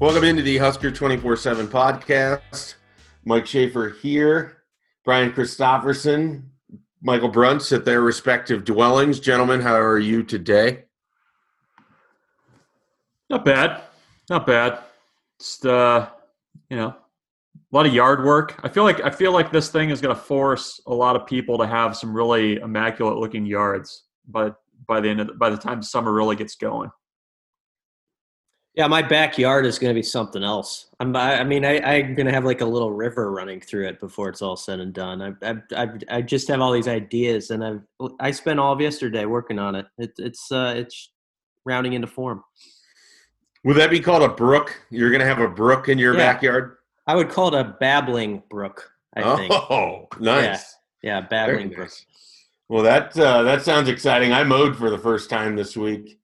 Welcome into the Husker 24 7 podcast. Mike Schaefer here, Brian Christopherson, Michael Bruntz at their respective dwellings. Gentlemen, how are you today? Not bad. Not bad. Just uh, you know, a lot of yard work. I feel like I feel like this thing is going to force a lot of people to have some really immaculate looking yards by by the end of the, by the time summer really gets going. Yeah, my backyard is going to be something else. I'm, I, I mean, I, I'm going to have like a little river running through it before it's all said and done. I, I, I, I just have all these ideas, and I've I spent all of yesterday working on it. it it's uh, it's rounding into form. Would that be called a brook? You're going to have a brook in your Yeah. backyard? I would call it a babbling brook. I think. Oh, nice. Yeah, Very babbling brook. Well, that uh, that sounds exciting. I mowed for the first time this week,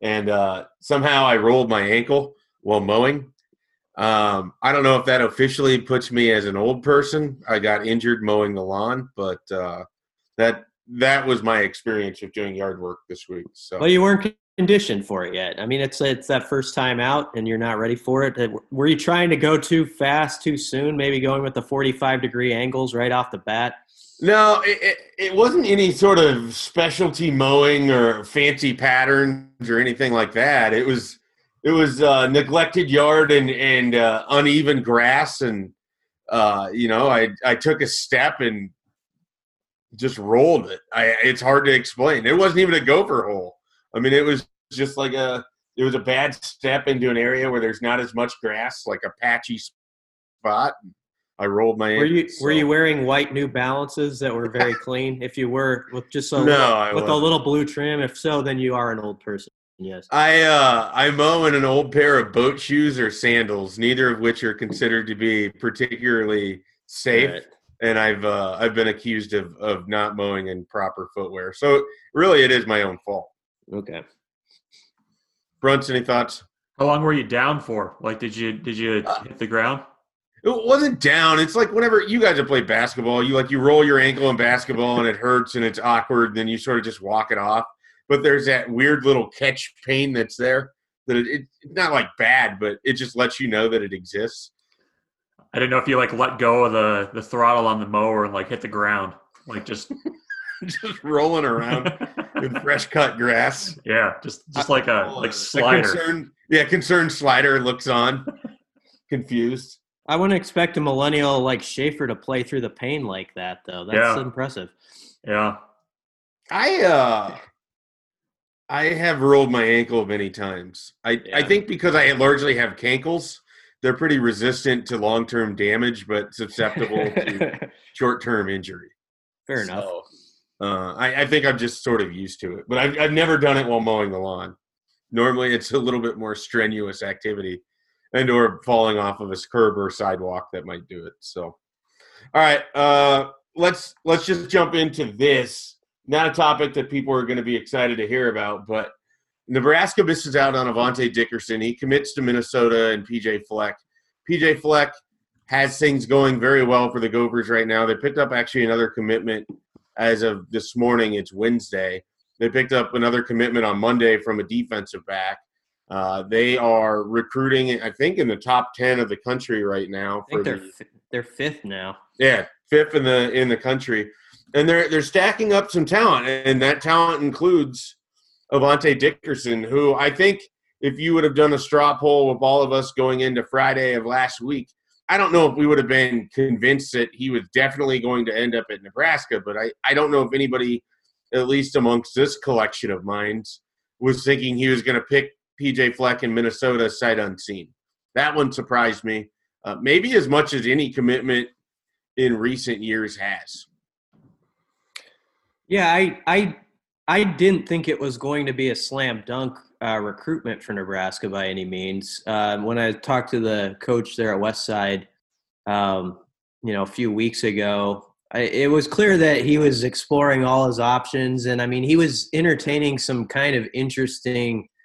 and uh, somehow I rolled my ankle while mowing. Um, I don't know if that officially puts me as an old person. I got injured mowing the lawn, but uh, that that was my experience of doing yard work this week. So Well, you weren't conditioned for it yet. I mean, it's it's that first time out, and you're not ready for it. Were you trying to go too fast, too soon? Maybe going with the 45 degree angles right off the bat. No, it, it, it wasn't any sort of specialty mowing or fancy patterns or anything like that. It was it was uh, neglected yard and and uh, uneven grass, and uh, you know, I I took a step and just rolled it. I it's hard to explain. It wasn't even a gopher hole. I mean, it was just like a it was a bad step into an area where there's not as much grass, like a patchy spot. I rolled my. Were you ankle, were so- you wearing white New Balances that were very clean? If you were with just a No, little, with a wasn't. little blue trim, if so, then you are an old person. Yes. I uh I mow in an old pair of boat shoes or sandals, neither of which are considered to be particularly safe. Right. And I've uh, I've been accused of of not mowing in proper footwear. So really, it is my own fault. Okay. Bruntz, any thoughts? How long were you down for? Like, did you did you Uh, hit the ground? It wasn't down. It's like whenever you guys have played basketball, you like you roll your ankle in basketball and it hurts and it's awkward. And then you sort of just walk it off. But there's that weird little catch pain that's there. That it, it, it's not like bad, but it just lets you know that it exists. I didn't know if you like let go of the the throttle on the mower and like hit the ground, like just just rolling around in fresh cut grass. yeah, just just like a like A slider. concerned, yeah, concerned slider looks on, confused. I wouldn't expect a millennial like Schaefer to play through the pain like that, though. That's Yeah. impressive. Yeah, I uh I have rolled my ankle many times. I I think because I largely have cankles, they're pretty resistant to long term damage, but susceptible to short term injury. Fair enough. So, uh, I, I think I'm just sort of used to it, but I've, I've never done it while mowing the lawn. Normally, it's a little bit more strenuous activity, and or falling off of a curb or sidewalk that might do it. So, all right, uh, let's let's just jump into this. Not a topic that people are going to be excited to hear about, but Nebraska misses out on Avante Dickerson. He commits to Minnesota and PJ Fleck. PJ Fleck has things going very well for the Gophers right now. They picked up actually another commitment as of this morning. It's Wednesday. They picked up another commitment on Monday from a defensive back. Uh, they are recruiting, I think, in the top ten of the country right now. I think they're the, fi- they're fifth now. yeah, fifth in the in the country, and they're they're stacking up some talent, and that talent includes Avante Dickerson, who I think if you would have done a straw poll with all of us going into Friday of last week, I don't know if we would have been convinced that he was definitely going to end up at Nebraska, but I, I don't know if anybody, at least amongst this collection of minds, was thinking he was going to pick PJ Fleck in Minnesota sight unseen. That one surprised me, uh, maybe as much as any commitment in recent years has. Yeah, I I I didn't think it was going to be a slam dunk uh, recruitment for Nebraska by any means. Um, when I talked to the coach there at Westside, um, you know, a few weeks ago, I, it was clear that he was exploring all his options, and I mean, he was entertaining some kind of interesting uh,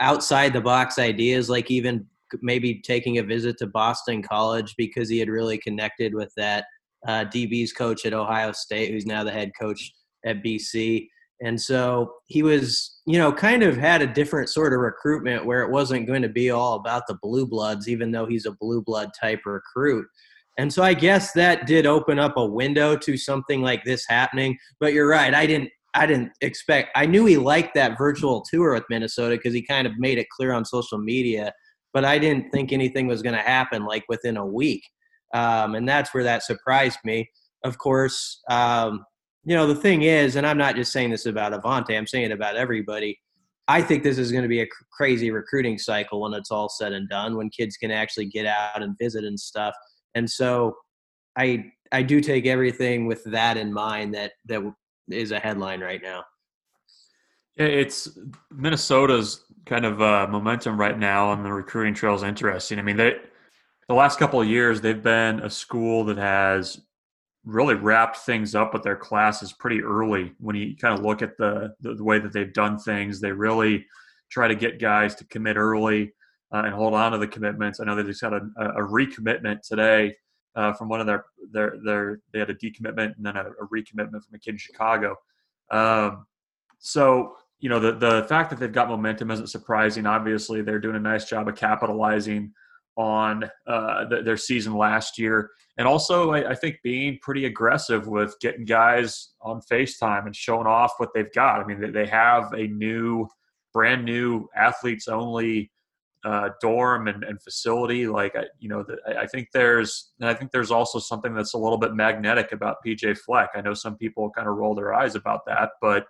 outside the box ideas, like even maybe taking a visit to Boston College because he had really connected with that uh, DB's coach at Ohio State, who's now the head coach at BC. And so he was, you know, kind of had a different sort of recruitment where it wasn't going to be all about the blue bloods, even though he's a blue blood type recruit. And so I guess that did open up a window to something like this happening. But you're right. I didn't I didn't expect I knew he liked that virtual tour with Minnesota because he kind of made it clear on social media, but I didn't think anything was going to happen like within a week. Um, and that's where that surprised me. Of course, um, you know, the thing is, and I'm not just saying this about Avante. I'm saying it about everybody. I think this is going to be a crazy recruiting cycle when it's all said and done, when kids can actually get out and visit and stuff. And so I I do take everything with that in mind that that is a headline right now. It's Minnesota's kind of uh, momentum right now on the recruiting trail is interesting. I mean, they the last couple of years they've been a school that has really wrapped things up with their classes pretty early. When you kind of look at the, the, the way that they've done things, they really try to get guys to commit early uh, and hold on to the commitments. I know they just had a, a recommitment today uh, from one of their their their they had a decommitment and then a, a recommitment from a kid in Chicago. Um, so you know the the fact that they've got momentum isn't surprising. Obviously, they're doing a nice job of capitalizing on uh, the, their season last year, and also I, I, think being pretty aggressive with getting guys on Facetime and showing off what they've got. I mean, they, they have a new, brand new athletes only uh, dorm and, and, facility. Like I, you know, the, I think there's, and I think there's also something that's a little bit magnetic about PJ Fleck. I know some people kind of roll their eyes about that, but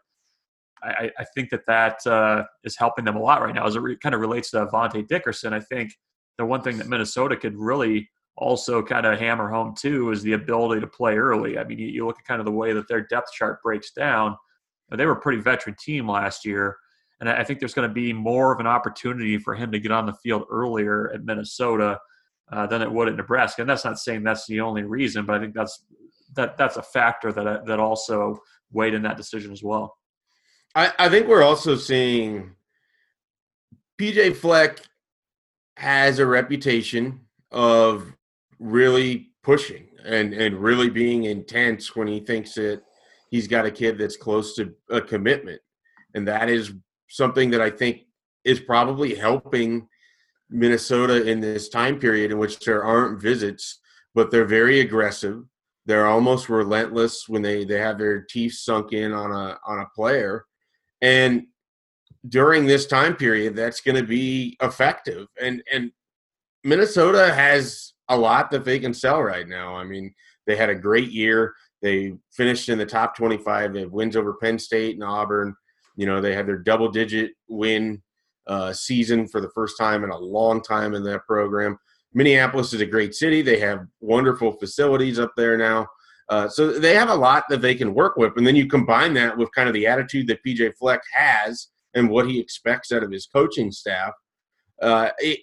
I, I think that that uh, is helping them a lot right now. As it re- kind of relates to Avante Dickerson, I think the one thing that Minnesota could really also kind of hammer home too is the ability to play early. I mean, you, you look at kind of the way that their depth chart breaks down. They were a pretty veteran team last year and I think there's going to be more of an opportunity for him to get on the field earlier at Minnesota uh, than it would at Nebraska. And that's not saying that's the only reason, but I think that's that that's a factor that that also weighed in that decision as well. I, I think we're also seeing PJ Fleck has a reputation of really pushing and and really being intense when he thinks that he's got a kid that's close to a commitment and that is something that I think is probably helping Minnesota in this time period in which there aren't visits, but they're very aggressive. They're almost relentless when they, they have their teeth sunk in on a on a player. And during this time period, that's going to be effective. And and Minnesota has a lot that they can sell right now. I mean, they had a great year. They finished in the top 25. They have wins over Penn State and Auburn. You know, they had their double digit win uh, season for the first time in a long time in that program. Minneapolis is a great city. They have wonderful facilities up there now. Uh, so they have a lot that they can work with. And then you combine that with kind of the attitude that PJ Fleck has and what he expects out of his coaching staff. Uh, it,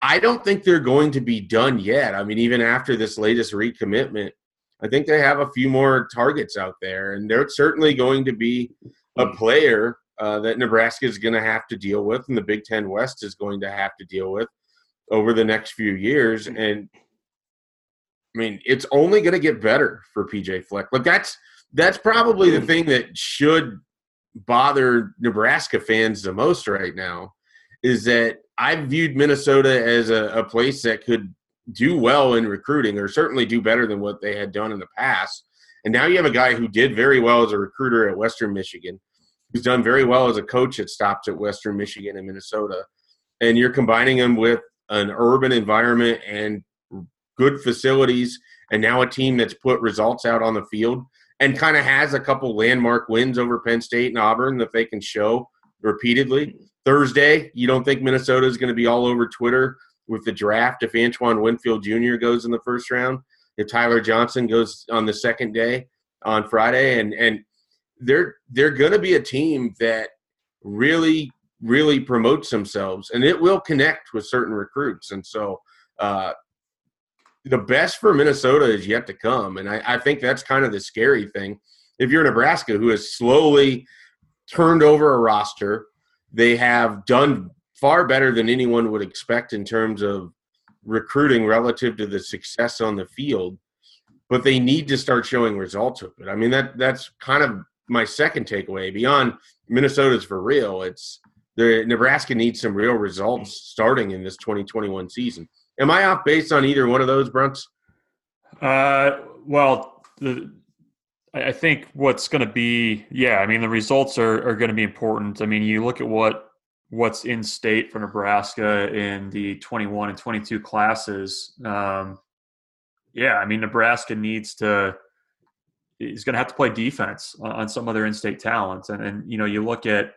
I don't think they're going to be done yet. I mean, even after this latest recommitment, I think they have a few more targets out there, and they're certainly going to be a hmm. player uh, that Nebraska is going to have to deal with, and the Big Ten West is going to have to deal with over the next few years. Hmm. And I mean, it's only going to get better for PJ Fleck. Like that's that's probably the hmm. thing that should bother Nebraska fans the most right now is that I've viewed Minnesota as a, a place that could do well in recruiting, or certainly do better than what they had done in the past. And now you have a guy who did very well as a recruiter at Western Michigan, who's done very well as a coach at stops at Western Michigan and Minnesota. And you're combining him with an urban environment and good facilities, and now a team that's put results out on the field and kind of has a couple landmark wins over Penn State and Auburn that they can show repeatedly. Thursday, you don't think Minnesota is going to be all over Twitter with the draft if Antoine Winfield Jr. goes in the first round? If Tyler Johnson goes on the second day on Friday, and and they're they're going to be a team that really really promotes themselves, and it will connect with certain recruits, and so. Uh, the best for Minnesota is yet to come, and I, I think that's kind of the scary thing. If you're Nebraska, who has slowly turned over a roster, they have done far better than anyone would expect in terms of recruiting relative to the success on the field, but they need to start showing results of it. I mean that that's kind of my second takeaway. Beyond Minnesota's for real, it's the Nebraska needs some real results starting in this 2021 season. Am I off base on either one of those, Bruntz? Uh, well, the I think what's going to be, yeah, I mean, the results are, are going to be important. I mean, you look at what what's in state for Nebraska in the 21 and 22 classes. Um, yeah, I mean, Nebraska needs to is going to have to play defense on, on some other in-state talents, and and you know, you look at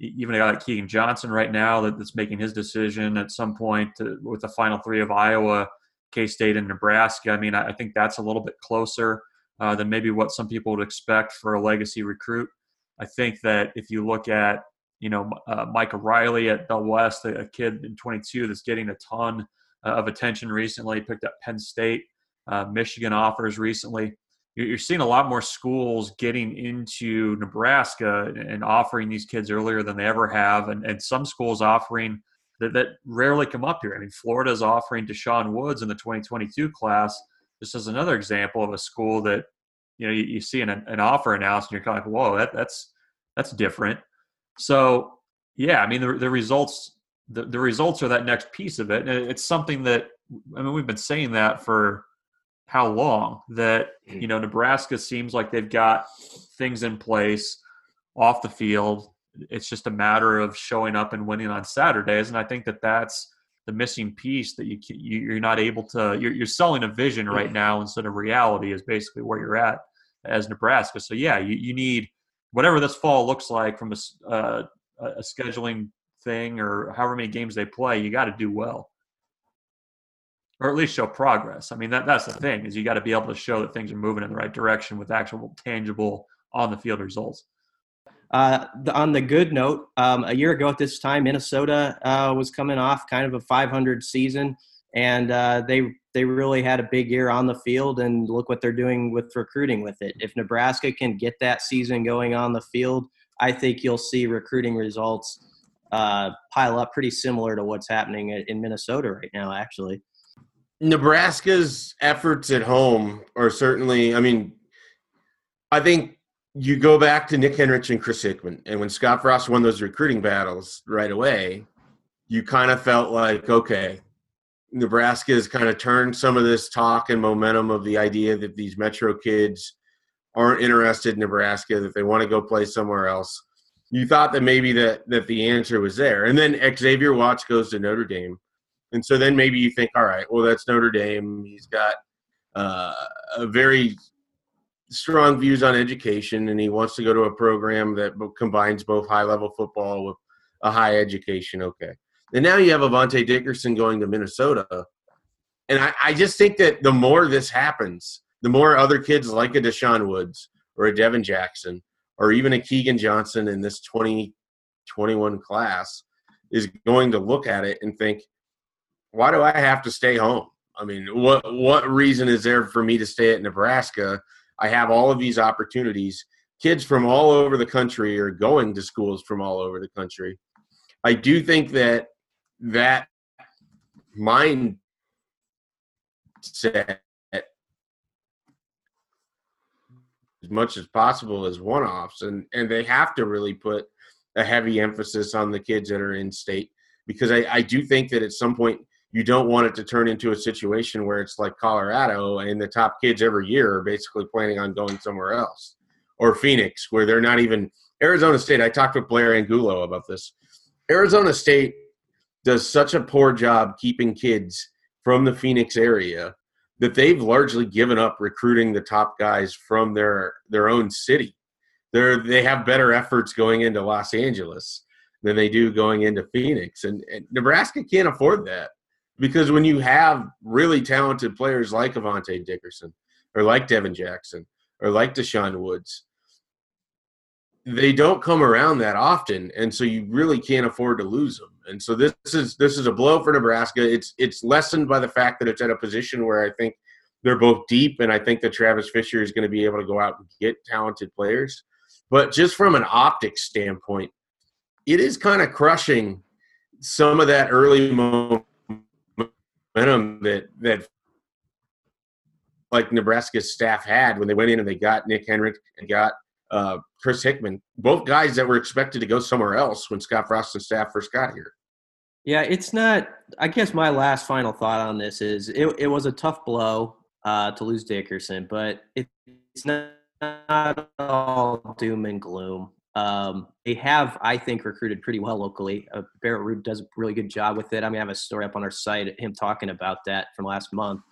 even a guy like Keagan Johnson right now that, that's making his decision at some point to, with the final three of Iowa, K State, and Nebraska. I mean, I, I think that's a little bit closer uh, than maybe what some people would expect for a legacy recruit. I think that if you look at you know uh, Micah Riley at Bell West, a, kid in 22 that's getting a ton uh, of attention recently, picked up Penn State, uh, Michigan offers recently. You're seeing a lot more schools getting into Nebraska and offering these kids earlier than they ever have, and, and some schools offering that, that rarely come up here. I mean, Florida is offering Deshaun Woods in the 2022 class this is another example of a school that you know you, you see an, an offer announced and you're kind of like whoa that, that's that's different so yeah i mean the, the results the, the results are that next piece of it. And it's something that i mean we've been saying that for how long? That hmm. you know nebraska seems like they've got things in place off the field. It's just a matter of showing up and winning on saturdays. And i think that that's the missing piece that you you're not able to you're, you're selling a vision right now instead of reality is basically where you're at as Nebraska. So yeah, you, you need whatever this fall looks like from a, uh, a scheduling thing or however many games they play, you got to do well, or at least show progress. I mean that that's the thing is you got to be able to show that things are moving in the right direction with actual tangible on the field results. Uh, the, on the good note, um, a year ago at this time, Minnesota uh, was coming off kind of a 500 season, and uh, they they really had a big year on the field. And look what they're doing with recruiting with it. If Nebraska can get that season going on the field, I think you'll see recruiting results uh, pile up pretty similar to what's happening in Minnesota right now. Actually, Nebraska's efforts at home are certainly. I mean, I think you go back to Nick Henrich and Chris Hickman, and when Scott Frost won those recruiting battles right away, you kind of felt like, okay, Nebraska has kind of turned some of this talk and momentum of the idea that these Metro kids aren't interested in Nebraska, that they want to go play somewhere else. You thought that maybe that that the answer was there, and then Xavier Watts goes to Notre Dame, and so then maybe you think, all right, well that's Notre Dame. He's got uh, a very strong views on education, and he wants to go to a program that combines both high level football with a high education. Okay. And now you have Avante Dickerson going to Minnesota. And I, I just think that the more this happens, the more other kids like a Deshaun Woods or a Devin Jackson or even a Keagan Johnson in this 2021 class is going to look at it and think, why do I have to stay home? I mean, what what reason is there for me to stay at Nebraska I have all of these opportunities. Kids from all over the country are going to schools from all over the country. I do think that that mindset as much as possible as one-offs and and they have to really put a heavy emphasis on the kids that are in state because I, I do think that at some point you don't want it to turn into a situation where it's like Colorado and the top kids every year are basically planning on going somewhere else, or Phoenix where they're not even Arizona State. I talked with Blair Angulo about this. Arizona State does such a poor job keeping kids from the Phoenix area that they've largely given up recruiting the top guys from their their own city. They're they have better efforts going into Los Angeles than they do going into Phoenix, and, and Nebraska can't afford that because when you have really talented players like Avante Dickerson or like Devin Jackson or like Deshaun Woods, they don't come around that often, and so you really can't afford to lose them. And so this is this is a blow for Nebraska. It's it's lessened by the fact that it's at a position where I think they're both deep, and I think that Travis Fisher is going to be able to go out and get talented players. But just from an optics standpoint, it is kind of crushing some of that early momentum that that like Nebraska's staff had when they went in and they got Nick Henrich and got uh, Chris Hickman, both guys that were expected to go somewhere else when Scott Frost and staff first got here. Yeah, it's not. I guess my last final thought on this is it, it was a tough blow uh, to lose Dickerson, but it, it's not, not all doom and gloom. Um, they have, I think, recruited pretty well locally. Uh, Barrett Ruud does a really good job with it. I mean, I have a story up on our site, him talking about that from last month.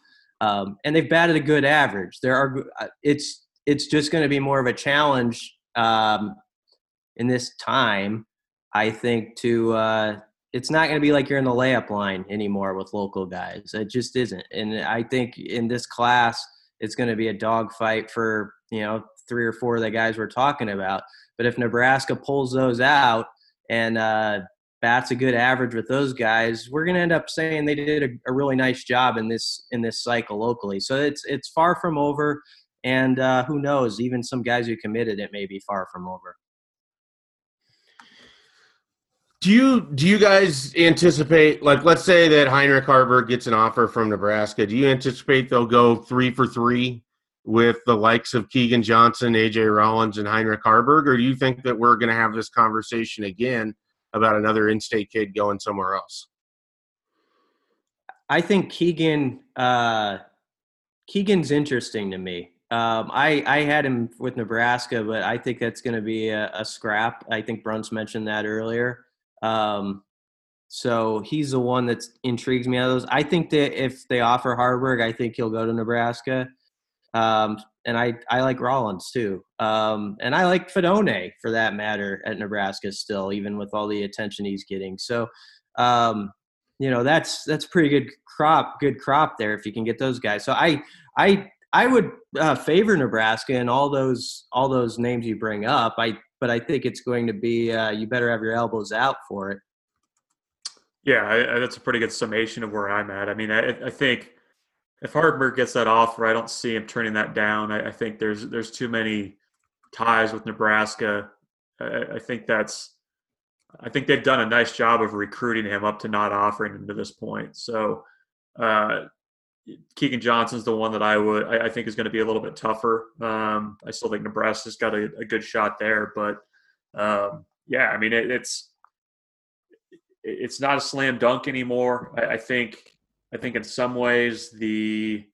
Um, and they've batted a good average. There are, uh, it's it's just going to be more of a challenge um, in this time, I think, to uh, it's not going to be like you're in the layup line anymore with local guys. It just isn't. And I think in this class, it's going to be a dogfight for you know three or four of the guys we're talking about. But if Nebraska pulls those out and uh, bats a good average with those guys, we're going to end up saying they did a, a, really nice job in this in this cycle locally. So it's it's far from over, and uh, who knows? Even some guys who committed, it may be far from over. Do you do you guys anticipate like let's say that Heinrich Haarberg gets an offer from Nebraska? Do you anticipate they'll go three for three with the likes of Keagan Johnson, AJ Rollins, and Heinrich Haarberg, or do you think that we're going to have this conversation again about another in-state kid going somewhere else? I think Keagan uh, Keagan's interesting to me. Um, I I had him with Nebraska, but I think that's going to be a, a, scrap. I think Bruntz mentioned that earlier. Um, so he's the one that intrigues me out of those. I think that if they offer Haarberg, I think he'll go to Nebraska. Um, and I, I like Rollins too. Um, and I like Fidone for that matter at Nebraska still, even with all the attention he's getting. So, um, you know, that's, that's pretty good crop, good crop there if you can get those guys. So I, I, I would uh, favor Nebraska and all those, all those names you bring up. I, but I think it's going to be, uh, you better have your elbows out for it. Yeah, I, that's a pretty good summation of where I'm at. I mean, I, I think if Haarberg gets that offer, I don't see him turning that down. I, I think there's there's too many ties with Nebraska. I, I, think that's I think they've done a nice job of recruiting him up to not offering him to this point. So uh, Keagan Johnson's the one that I would I, I think is going to be a little bit tougher. Um, I still think Nebraska's got a, a good shot there, but um, yeah, I mean it, it's it's not a slam dunk anymore. I, I think I think in some ways the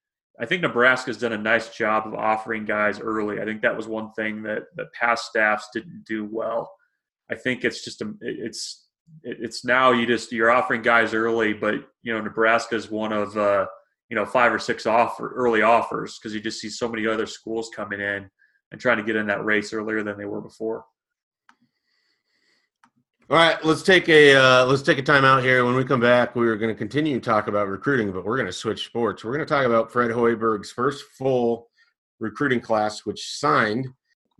I think Nebraska's done a nice job of offering guys early. I think that was one thing that that past staffs didn't do well. I think it's just a it's it's now you just you're offering guys early, but you know Nebraska is one of uh, you know five or six offer early offers because you just see so many other schools coming in and trying to get in that race earlier than they were before. All right, let's take a uh, let's take a time out here. When we come back, we are going to continue to talk about recruiting, but we're going to switch sports. We're going to talk about Fred Hoiberg's first full recruiting class, which signed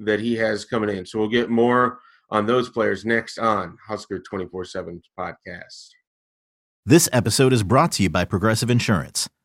that he has coming in. So we'll get more on those players next on Husker twenty four seven podcast. This episode is brought to you by Progressive Insurance.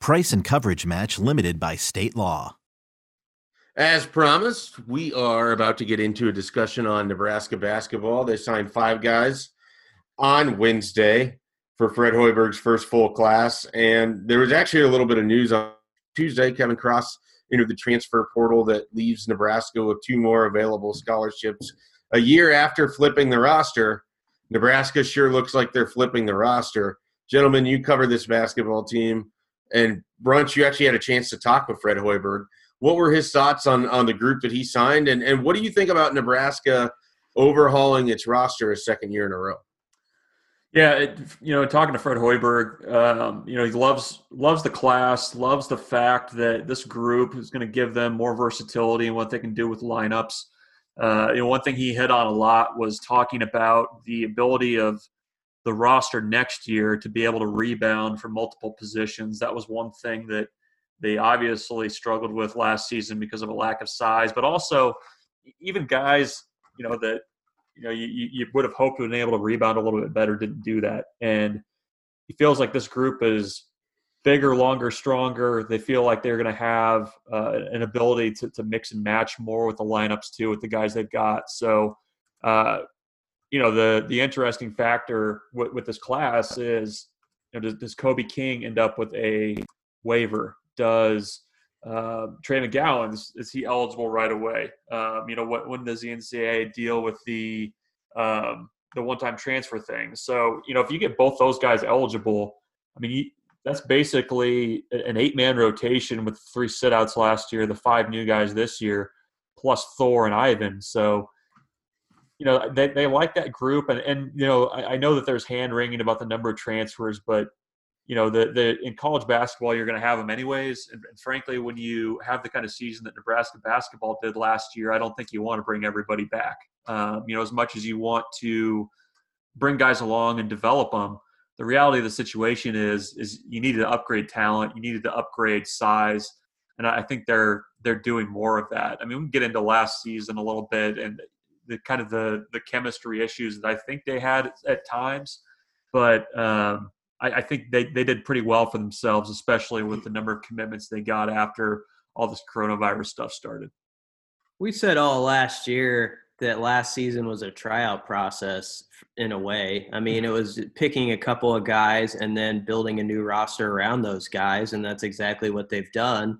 Price and coverage match limited by state law. As promised, we are about to get into a discussion on Nebraska basketball. They signed five guys on Wednesday for Fred Hoiberg's first full class. And there was actually a little bit of news on Tuesday. Kevin Cross entered the transfer portal that leaves Nebraska with two more available scholarships. A year after flipping the roster, Nebraska sure looks like they're flipping the roster. Gentlemen, you cover this basketball team. And Bruntz, you actually had a chance to talk with Fred Hoiberg what were his thoughts on on the group that he signed, and and what do you think about Nebraska overhauling its roster a second year in a row? Yeah, it, you know, talking to Fred Hoiberg, um, you know, he loves loves the class, loves the fact that this group is going to give them more versatility and what they can do with lineups. Uh, you know, one thing he hit on a lot was talking about the ability of the roster next year to be able to rebound from multiple positions. That was one thing that they obviously struggled with last season because of a lack of size, but also even guys, you know, that you know, you, you would have hoped to have been able to rebound a little bit better, didn't do that. And he feels like this group is bigger, longer, stronger. They feel like they're going to have uh, an ability to, to mix and match more with the lineups too, with the guys they've got. So, uh, you know, the the interesting factor with, with this class is, you know, does, does Kobe King end up with a waiver? Does uh, Trey McGowan is, is, he eligible right away? Um, you know, what when does the NCAA deal with the um, the one time transfer thing? So, you know, if you get both those guys eligible, I mean, you, that's basically an eight man rotation with three sitouts last year, the five new guys this year, plus Thor and Yvan. So, you know, they, they like that group. And, and you know, I, I know that there's hand wringing about the number of transfers, but, you know, the, the in college basketball, you're going to have them anyways. And, and frankly, when you have the kind of season that Nebraska basketball did last year, I don't think you want to bring everybody back. Um, you know, as much as you want to bring guys along and develop them the reality of the situation is is you needed to upgrade talent, you needed to upgrade size, and I think they're they're doing more of that. I mean, we can get into last season a little bit and the kind of the the chemistry issues that I think they had at times, but um, I, I think they they did pretty well for themselves, especially with the number of commitments they got after all this coronavirus stuff started. We said all last year that last season was a tryout process in a way. I mean, it was picking a couple of guys and then building a new roster around those guys, and that's exactly what they've done.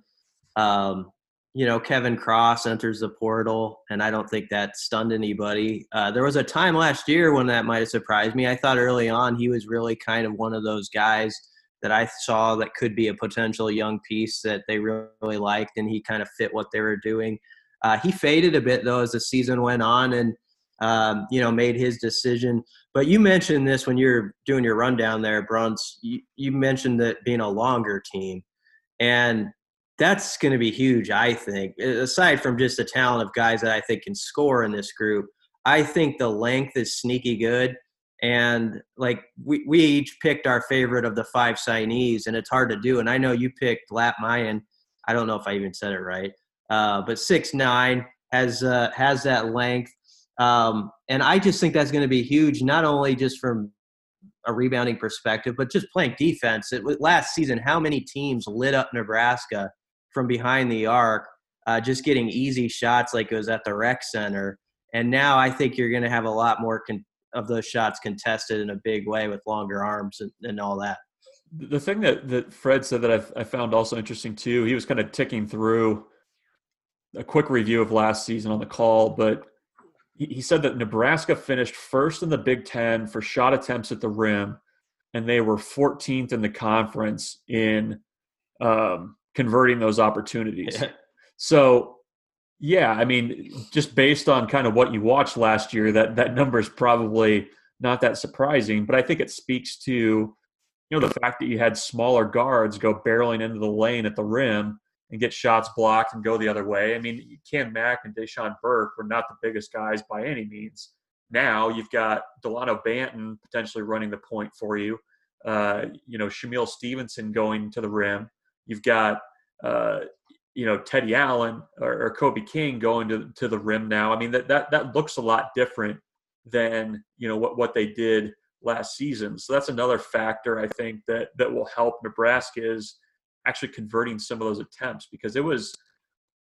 Um, you know, Kevin Cross enters the portal, and I don't think that stunned anybody. Uh, there was a time last year when that might have surprised me. I thought early on he was really kind of one of those guys that I saw that could be a potential young piece that they really liked, and he kind of fit what they were doing. Uh, he faded a bit though as the season went on, and um, you know made his decision. But you mentioned this when you're doing your rundown there, Bruntz. You, you mentioned that being a longer team, and that's going to be huge. I think, aside from just the talent of guys that I think can score in this group, I think the length is sneaky good. And like we, we each picked our favorite of the five signees, and it's hard to do. And I know you picked Lat Mayen. I don't know if I even said it right uh, but six nine has uh, has that length, um, and I just think that's going to be huge. Not only just from a rebounding perspective, but just playing defense. It, last season, how many teams lit up Nebraska from behind the arc, uh, just getting easy shots like it was at the rec center. And now I think you're going to have a lot more con- of those shots contested in a big way with longer arms and, and all that. The thing that, that Fred said that I, I found also interesting too, he was kind of ticking through a quick review of last season on the call, but he said that Nebraska finished first in the Big Ten for shot attempts at the rim, and they were 14th in the conference in um, converting those opportunities. so, yeah, I mean, just based on kind of what you watched last year, that that number is probably not that surprising. But I think it speaks to you know the fact that you had smaller guards go barreling into the lane at the rim and get shots blocked and go the other way. I mean, Cam Mack and Dachon Burke were not the biggest guys by any means. Now you've got Delano Banton potentially running the point for you. Uh, you know, Shamiel Stevenson going to the rim. You've got, uh, you know, Teddy Allen or, or, Kobe King going to, to the rim now. I mean, that, that, that looks a lot different than, you know, what, what they did last season. So that's another factor I think that, that will help Nebraska is – actually converting some of those attempts because it was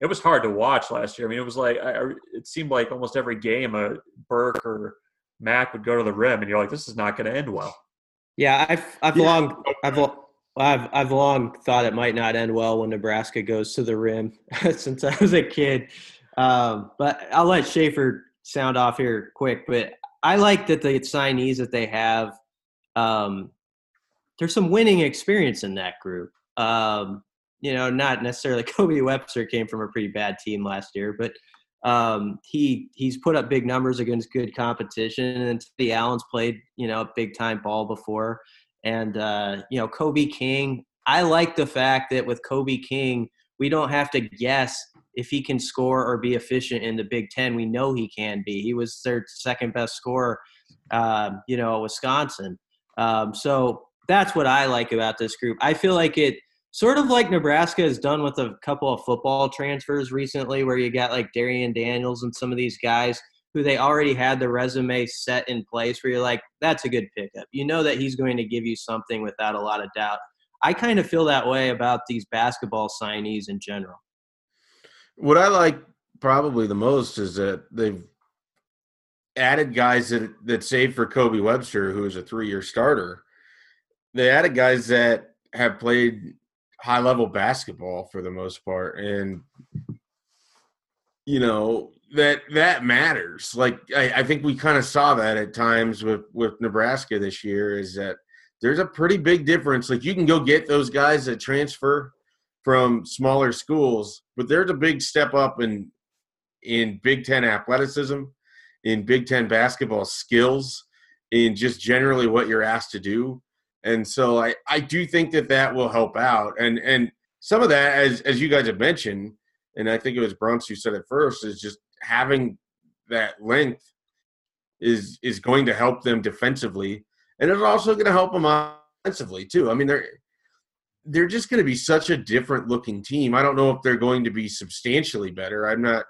it was hard to watch last year. I mean, it was like I, it seemed like almost every game a Burke or Mack would go to the rim, and you're like, this is not going to end well. Yeah, I've I've yeah. long I've I've I've long thought it might not end well when Nebraska goes to the rim since I was a kid. Um, but I'll let Schaefer sound off here quick. But I like that the signees that they have. Um, there's some winning experience in that group. Um, you know, not necessarily Kobe Webster came from a pretty bad team last year, but um, he he's put up big numbers against good competition. And the Allen's played you know big time ball before, and uh, you know Kobe King. I like the fact that with Kobe King, we don't have to guess if he can score or be efficient in the Big Ten. We know he can be. He was their second best scorer, um, you know, Wisconsin. Um, so that's what I like about this group. I feel like it sort of like Nebraska has done with a couple of football transfers recently, where you got like Darian Daniels and some of these guys who they already had the resume set in place where you're like, that's a good pickup. You know that he's going to give you something without a lot of doubt. I kind of feel that way about these basketball signees in general. What I like probably the most is that they've added guys that that saved for Kobe Webster, who is a three year starter. They added guys that have played high level basketball for the most part, and you know that that matters. Like I, I think we kind of saw that at times with with Nebraska this year. Is that there's a pretty big difference. Like you can go get those guys that transfer from smaller schools, but there's a big step up in in Big Ten athleticism, in Big Ten basketball skills, in just generally what you're asked to do. And so I, I do think that that will help out. And and some of that, as as you guys have mentioned, and I think it was Bruntz who said it first, is just having that length is is going to help them defensively, and it's also going to help them offensively too. I mean, they're they're just going to be such a different looking team. I don't know if they're going to be substantially better. I'm not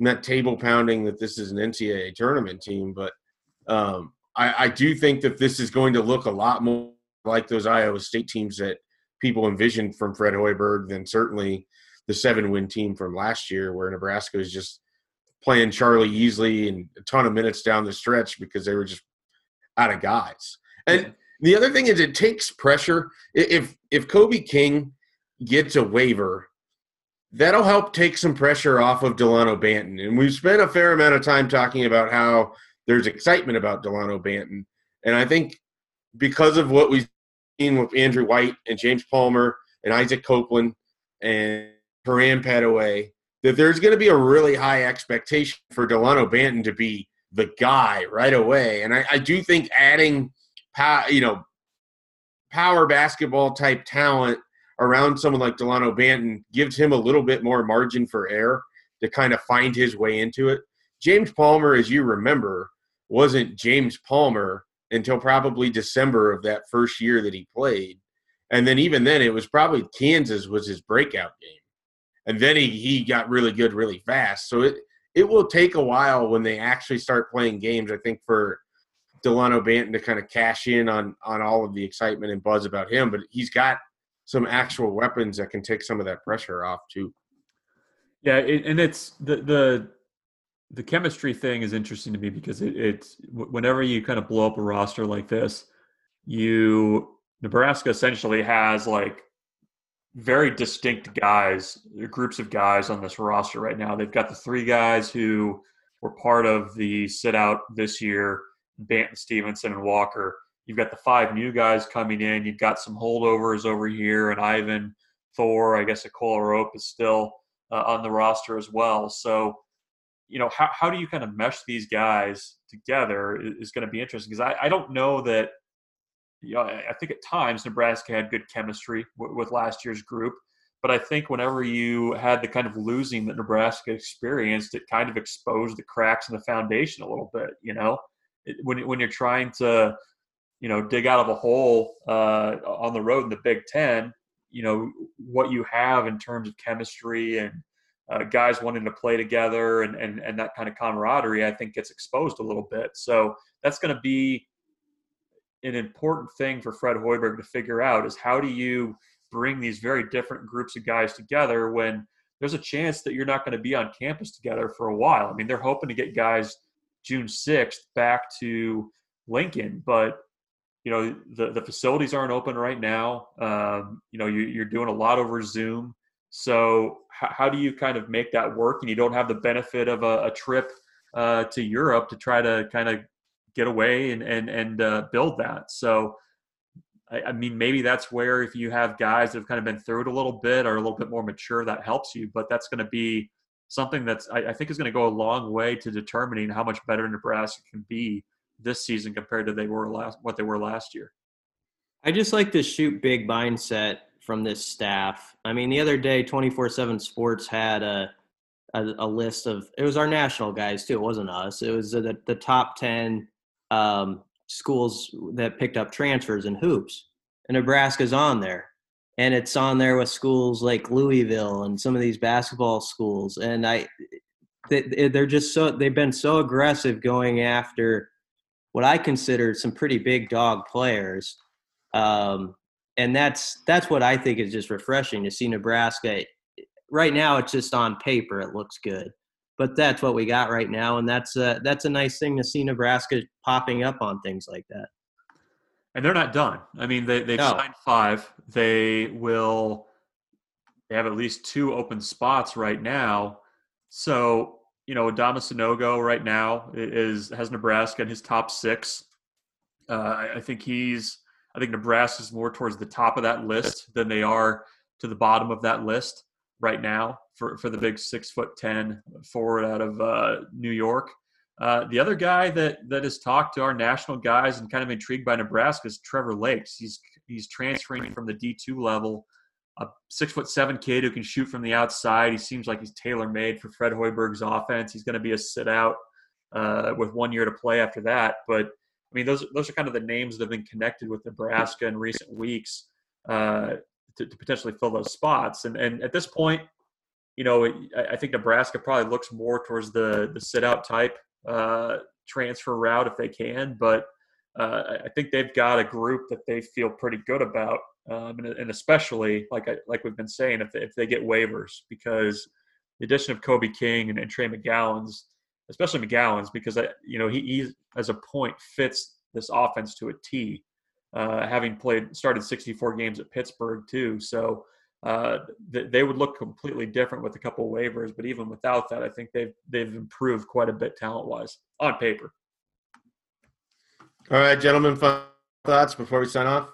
I'm not table pounding that this is an NCAA tournament team, but um, I, I do think that this is going to look a lot more like those Iowa State teams that people envisioned from Fred Hoiberg than certainly the seven win team from last year, where Nebraska was just playing Charlie Easley and a ton of minutes down the stretch because they were just out of guys. And the other thing is, it takes pressure. If if Kobe King gets a waiver, that'll help take some pressure off of Delano Banton. And we've spent a fair amount of time talking about how there's excitement about Delano Banton, and I think because of what we've seen with Andrew White and James Palmer and Isaac Copeland and Terran Petteway, that there's going to be a really high expectation for Delano Banton to be the guy right away. And I, I do think adding, pow, you know, power basketball type talent around someone like Delano Banton gives him a little bit more margin for error to kind of find his way into it. James Palmer, as you remember, wasn't James Palmer until probably December of that first year that he played. And then even then it was probably Kansas was his breakout game. And then he, he got really good really fast. So it it will take a while when they actually start playing games, I think, for Delano Banton to kind of cash in on on all of the excitement and buzz about him. But he's got some actual weapons that can take some of that pressure off too. Yeah, it, and it's the the the chemistry thing is interesting to me because it, it's whenever you kind of blow up a roster like this, you Nebraska essentially has like very distinct guys, groups of guys on this roster right now. They've got the three guys who were part of the sit out this year, Banton, Stevenson, and Walker. You've got the five new guys coming in. You've got some holdovers over here, and Yvan Thor. I guess Akol Arop is still uh, on the roster as well. So, you know, how how do you kind of mesh these guys together is, is going to be interesting because I, I don't know that. You know, I think at times Nebraska had good chemistry w- with last year's group, but I think whenever you had the kind of losing that Nebraska experienced, it kind of exposed the cracks in the foundation a little bit. You know, it, when when you're trying to you know, dig out of a hole uh, on the road in the Big Ten, you know, what you have in terms of chemistry and uh, guys wanting to play together and, and, and that kind of camaraderie, I think gets exposed a little bit. So that's going to be an important thing for Fred Hoiberg to figure out is how do you bring these very different groups of guys together when there's a chance that you're not going to be on campus together for a while. I mean, they're hoping to get guys June 6th back to Lincoln, but you know the the facilities aren't open right now. Um, you know you, are doing a lot over Zoom. So how, how, do you kind of make that work? And you don't have the benefit of a, a trip uh, to Europe to try to kind of get away and and and uh, build that. So I, I, mean maybe that's where if you have guys that have kind of been through it a little bit or a little bit more mature, that helps you. But that's going to be something that's I, I think is going to go a long way to determining how much better Nebraska can be this season compared to they were last what they were last year. I just like to shoot big mindset from this staff. I mean, the other day, twenty four seven Sports had a, a, a list of it was our national guys too. It wasn't us. It was the the top ten um, schools that picked up transfers and hoops, and Nebraska's on there. And it's on there with schools like Louisville and some of these basketball schools. And I, they, they're just so they've been so aggressive going after what I consider some pretty big dog players, um, and that's that's what I think is just refreshing to see Nebraska. Right now, it's just on paper it looks good, but that's what we got right now, and that's a, that's a nice thing to see Nebraska popping up on things like that. And they're not done. I mean, they they've No. signed five. They will. They have at least two open spots right now. So you know, Adama Sanogo right now is has Nebraska in his top six. Uh, I, I think he's. I think Nebraska's more towards the top of that list than they are to the bottom of that list right now for for the big six foot ten forward out of uh, New York. Uh, the other guy that that has talked to our national guys and kind of intrigued by Nebraska is Trevor Lakes. He's he's transferring from the D two level, a six foot seven kid who can shoot from the outside. He seems like he's tailor made for Fred Hoiberg's offense. He's going to be a sit out uh, with one year to play after that. But I mean, those those are kind of the names that have been connected with Nebraska in recent weeks uh, to, to potentially fill those spots. And and at this point, you know, I, think Nebraska probably looks more towards the the sit out type uh, transfer route if they can. But uh, I- think they've got a group that they feel pretty good about, um, and, and especially like I, like we've been saying, if they, if they get waivers, because the addition of Kobe King and, and Trey McGowens, especially McGowens, because I, you know he, he as a point fits this offense to a T, uh, having played started 64 games at Pittsburgh too, so. Uh, th- they would look completely different with a couple waivers, but even without that, I think they've they've improved quite a bit talent wise on paper. All right, gentlemen, final thoughts before we sign off.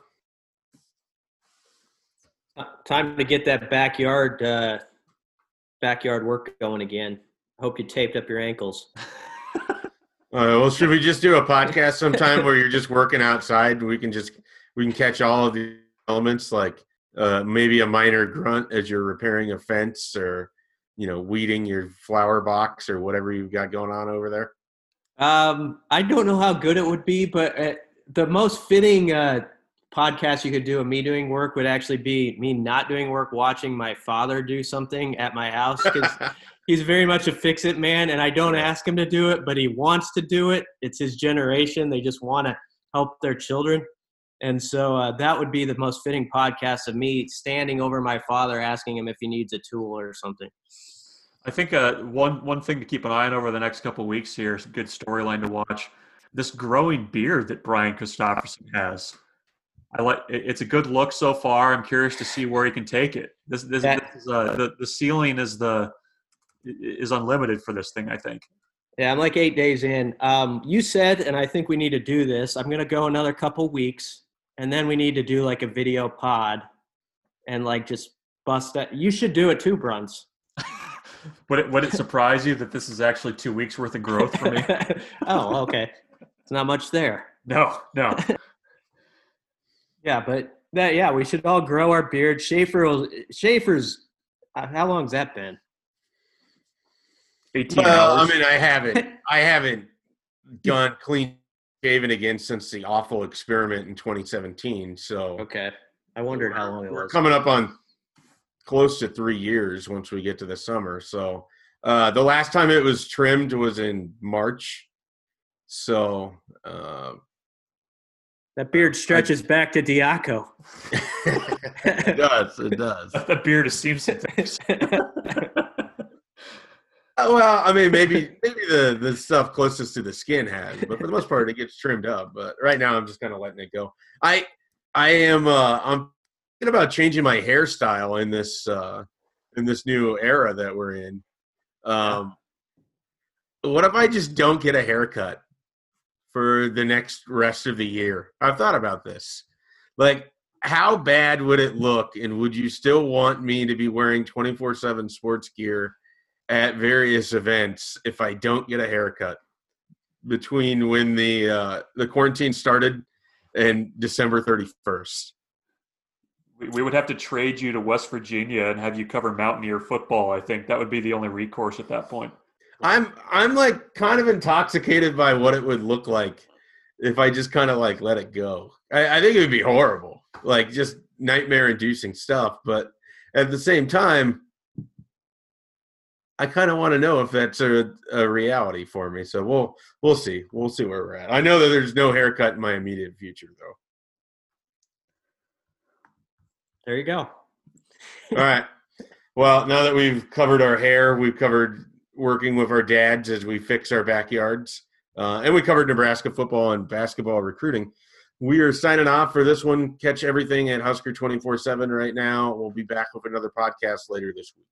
Time to get that backyard uh, backyard work going again. Hope you taped up your ankles. All right, well, should we just do a podcast sometime where you're just working outside we can just we can catch all of the elements, like uh, maybe a minor grunt as you're repairing a fence or you know weeding your flower box or whatever you've got going on over there. Um, I don't know how good it would be, but uh, the most fitting uh, podcast you could do of me doing work would actually be me not doing work, watching my father do something at my house because he's very much a fix it man, and I don't ask him to do it, but he wants to do it. It's his generation; they just want to help their children, and so uh, that would be the most fitting podcast of me standing over my father, asking him if he needs a tool or something. I think uh, one one thing to keep an eye on over the next couple of weeks here is a good storyline to watch. This growing beard that Brian Christopherson has. I like it's a good look so far. I'm curious to see where he can take it. This this, That- this is, uh, the the ceiling is the is unlimited for this thing. I think. Yeah, I'm like eight days in. Um, you said, and I think we need to do this. I'm gonna go another couple weeks, and then we need to do like a video pod, and like just bust that. You should do it too, Bruntz. Would it would it surprise you that this is actually two weeks worth of growth for me? oh, okay. It's not much there. No, no. Yeah, but that yeah, we should all grow our beard. Schaefer will. Schaefer's. uh, How long's that been? 18 Well, I mean, I haven't I haven't gone clean shaven again since the awful experiment in 2017. So Okay, I wondered how long it was. coming up on close to three years once we get to the summer. So uh, the last time it was trimmed was in March. So uh, That beard stretches back to Diaco. it does. It does. the beard is Simpson. Well, I mean, maybe maybe the the stuff closest to the skin has, but for the most part, it gets trimmed up. But right now, I'm just kind of letting it go. I I am uh, I'm thinking about changing my hairstyle in this uh, in this new era that we're in. Um, what if I just don't get a haircut for the next rest of the year? I've thought about this. Like, how bad would it look, and would you still want me to be wearing 24 seven sports gear? At various events if I don't get a haircut between when the uh, the quarantine started and December 31st. we, we would have to trade you to West Virginia and have you cover Mountaineer football. I think that would be the only recourse at that point. I'm I'm like kind of intoxicated by what it would look like if I just kind of like let it go. I, I think it would be horrible, like just nightmare inducing stuff. But at the same time, I kind of want to know if that's a, a reality for me. So we'll we'll see. We'll see where we're at. I know that there's no haircut in my immediate future, though. There you go. All right. Well, now that we've covered our hair, we've covered working with our dads as we fix our backyards, uh, and we covered Nebraska football and basketball recruiting. We are signing off for this one. Catch everything at Husker 24 7 right now. We'll be back with another podcast later this week.